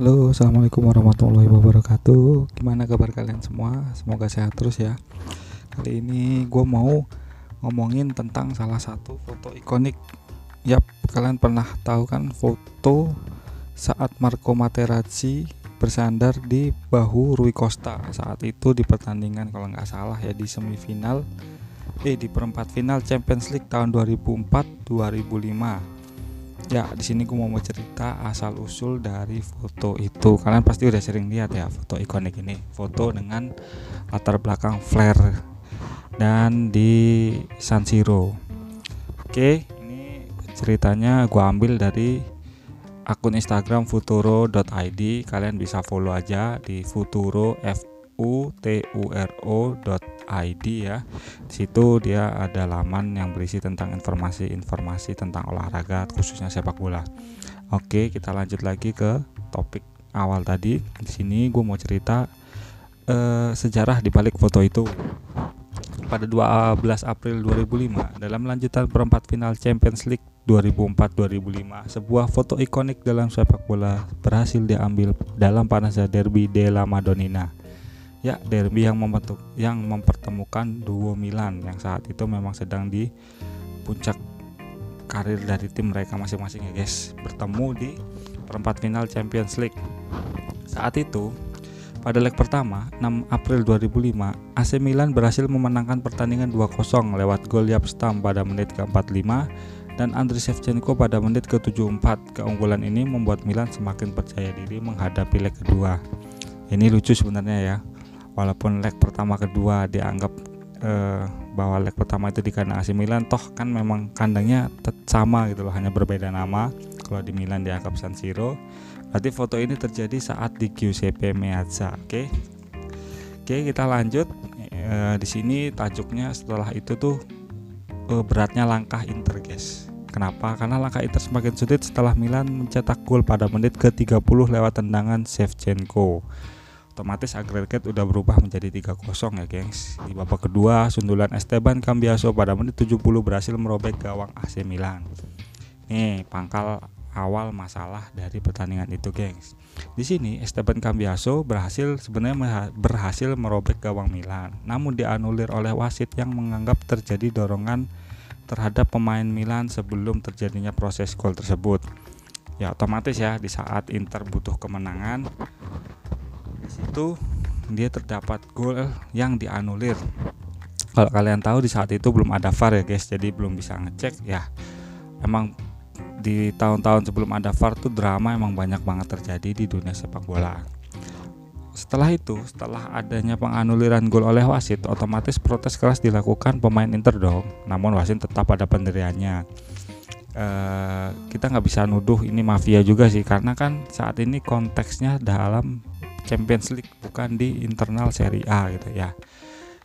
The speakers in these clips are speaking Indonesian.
Halo, assalamualaikum warahmatullahi wabarakatuh. Gimana kabar kalian semua? Semoga sehat terus ya. Kali ini gue mau ngomongin tentang salah satu foto ikonik. Yap, kalian pernah tahu kan foto saat Marco Materazzi bersandar di bahu Rui Costa saat itu di pertandingan kalau nggak salah ya di semifinal eh di perempat final Champions League tahun 2004-2005 Ya, di sini gue mau cerita asal usul dari foto itu. Kalian pasti udah sering lihat ya foto ikonik ini. Foto dengan latar belakang flare dan di San Siro. Oke, ini ceritanya gue ambil dari akun Instagram futuro.id. Kalian bisa follow aja di futuro f u t u r o id ya. Di situ dia ada laman yang berisi tentang informasi-informasi tentang olahraga khususnya sepak bola. Oke, kita lanjut lagi ke topik awal tadi. Di sini gue mau cerita eh, sejarah di balik foto itu. Pada 12 April 2005, dalam lanjutan perempat final Champions League 2004-2005, sebuah foto ikonik dalam sepak bola berhasil diambil dalam panasnya derby della Madonnina Ya, derby yang membentuk yang mempertemukan duo Milan yang saat itu memang sedang di puncak karir dari tim mereka masing-masing ya guys, bertemu di perempat final Champions League. Saat itu, pada leg pertama, 6 April 2005, AC Milan berhasil memenangkan pertandingan 2-0 lewat gol Yapstam pada menit ke-45 dan Andriy Shevchenko pada menit ke-74. Keunggulan ini membuat Milan semakin percaya diri menghadapi leg kedua. Ini lucu sebenarnya ya walaupun leg pertama kedua dianggap eh, bahwa leg pertama itu di kandang AC Milan toh kan memang kandangnya sama gitu loh hanya berbeda nama. Kalau di Milan dianggap San Siro. Berarti foto ini terjadi saat di Giuseppe Meazza oke? Okay? oke kita lanjut. E, di sini tajuknya setelah itu tuh e, beratnya langkah Inter guys. Kenapa? Karena langkah Inter semakin sulit setelah Milan mencetak gol pada menit ke-30 lewat tendangan Shevchenko otomatis agregat udah berubah menjadi 3-0 ya gengs. Di babak kedua sundulan Esteban Cambiaso pada menit 70 berhasil merobek gawang AC Milan. Nih pangkal awal masalah dari pertandingan itu gengs. Di sini Esteban Cambiaso berhasil sebenarnya berhasil merobek gawang Milan. Namun dianulir oleh wasit yang menganggap terjadi dorongan terhadap pemain Milan sebelum terjadinya proses gol tersebut. Ya otomatis ya di saat Inter butuh kemenangan situ dia terdapat gol yang dianulir. Kalau kalian tahu di saat itu belum ada VAR ya guys. Jadi belum bisa ngecek ya. Emang di tahun-tahun sebelum ada VAR tuh drama emang banyak banget terjadi di dunia sepak bola. Setelah itu setelah adanya penganuliran gol oleh wasit otomatis protes keras dilakukan pemain Inter dong. Namun wasit tetap ada pendiriannya. E, kita nggak bisa nuduh ini mafia juga sih karena kan saat ini konteksnya dalam Champions League bukan di internal Serie A gitu ya.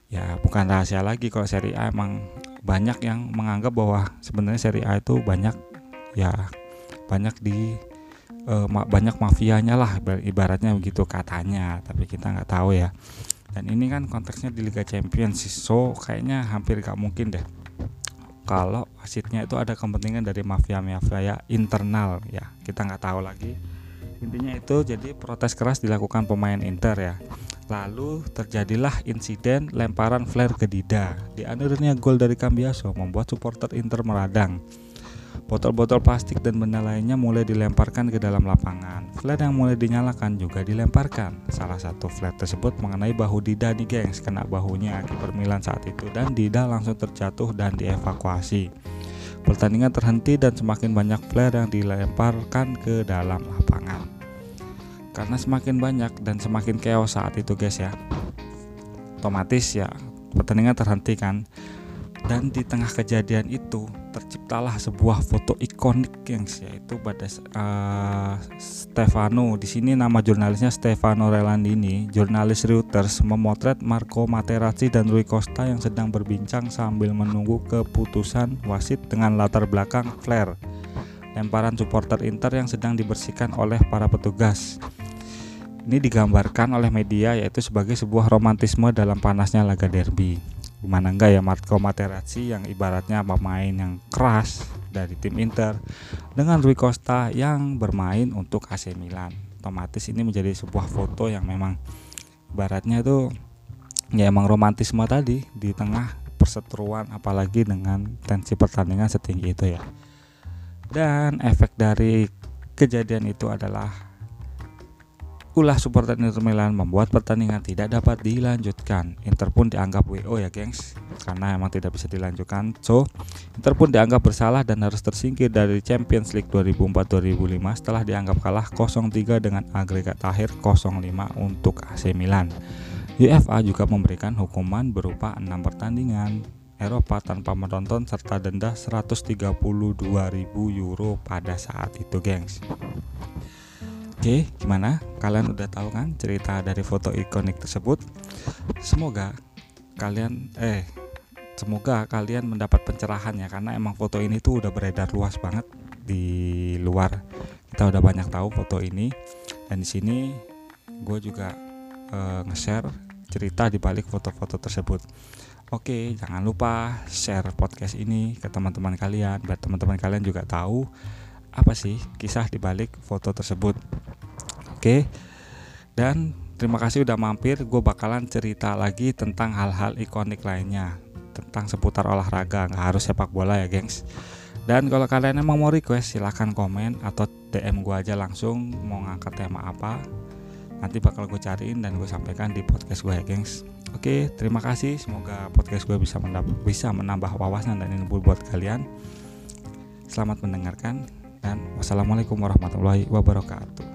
Ya bukan rahasia lagi kalau Serie A emang banyak yang menganggap bahwa sebenarnya Serie A itu banyak ya banyak di uh, banyak mafianya lah ibaratnya begitu katanya tapi kita nggak tahu ya. Dan ini kan konteksnya di Liga Champions so kayaknya hampir gak mungkin deh kalau wasitnya itu ada kepentingan dari mafia-mafia internal ya. Kita nggak tahu lagi intinya itu jadi protes keras dilakukan pemain Inter ya lalu terjadilah insiden lemparan flare ke Dida dianurnya gol dari Cambiaso membuat supporter Inter meradang Botol-botol plastik dan benda lainnya mulai dilemparkan ke dalam lapangan. Flare yang mulai dinyalakan juga dilemparkan. Salah satu flare tersebut mengenai bahu Dida di gengs, kena bahunya kiper Milan saat itu dan Dida langsung terjatuh dan dievakuasi. Pertandingan terhenti dan semakin banyak flare yang dilemparkan ke dalam lapangan karena semakin banyak dan semakin chaos saat itu guys ya. Otomatis ya pertandingan terhenti kan dan di tengah kejadian itu terciptalah sebuah foto ikonik yang yaitu pada uh, Stefano. Di sini nama jurnalisnya Stefano Relandini jurnalis Reuters memotret Marco Materazzi dan Rui Costa yang sedang berbincang sambil menunggu keputusan wasit dengan latar belakang flare lemparan supporter Inter yang sedang dibersihkan oleh para petugas ini digambarkan oleh media yaitu sebagai sebuah romantisme dalam panasnya laga derby. Gimana enggak ya Marco Materazzi yang ibaratnya pemain yang keras dari tim Inter dengan Rui Costa yang bermain untuk AC Milan. otomatis ini menjadi sebuah foto yang memang baratnya itu ya emang romantisme tadi di tengah perseteruan apalagi dengan tensi pertandingan setinggi itu ya dan efek dari kejadian itu adalah Ulah supporter Inter Milan membuat pertandingan tidak dapat dilanjutkan. Inter pun dianggap WO ya gengs, karena emang tidak bisa dilanjutkan. So, Inter pun dianggap bersalah dan harus tersingkir dari Champions League 2004-2005 setelah dianggap kalah 0-3 dengan agregat akhir 0-5 untuk AC Milan. UEFA juga memberikan hukuman berupa 6 pertandingan Eropa tanpa menonton serta denda 132.000 euro pada saat itu, gengs. Oke, gimana? Kalian udah tahu kan cerita dari foto ikonik tersebut? Semoga kalian eh semoga kalian mendapat pencerahan ya karena emang foto ini tuh udah beredar luas banget di luar. Kita udah banyak tahu foto ini dan di sini gue juga eh, nge-share cerita di balik foto-foto tersebut. Oke, jangan lupa share podcast ini ke teman-teman kalian biar teman-teman kalian juga tahu apa sih kisah di balik foto tersebut. Oke. Dan terima kasih udah mampir. Gue bakalan cerita lagi tentang hal-hal ikonik lainnya tentang seputar olahraga, nggak harus sepak bola ya, gengs. Dan kalau kalian emang mau request silahkan komen atau DM gue aja langsung mau ngangkat tema apa. Nanti bakal gue cariin dan gue sampaikan di podcast gue ya, gengs. Oke, terima kasih. Semoga podcast gue bisa bisa menambah wawasan dan ilmu buat kalian. Selamat mendengarkan dan wassalamualaikum warahmatullahi wabarakatuh.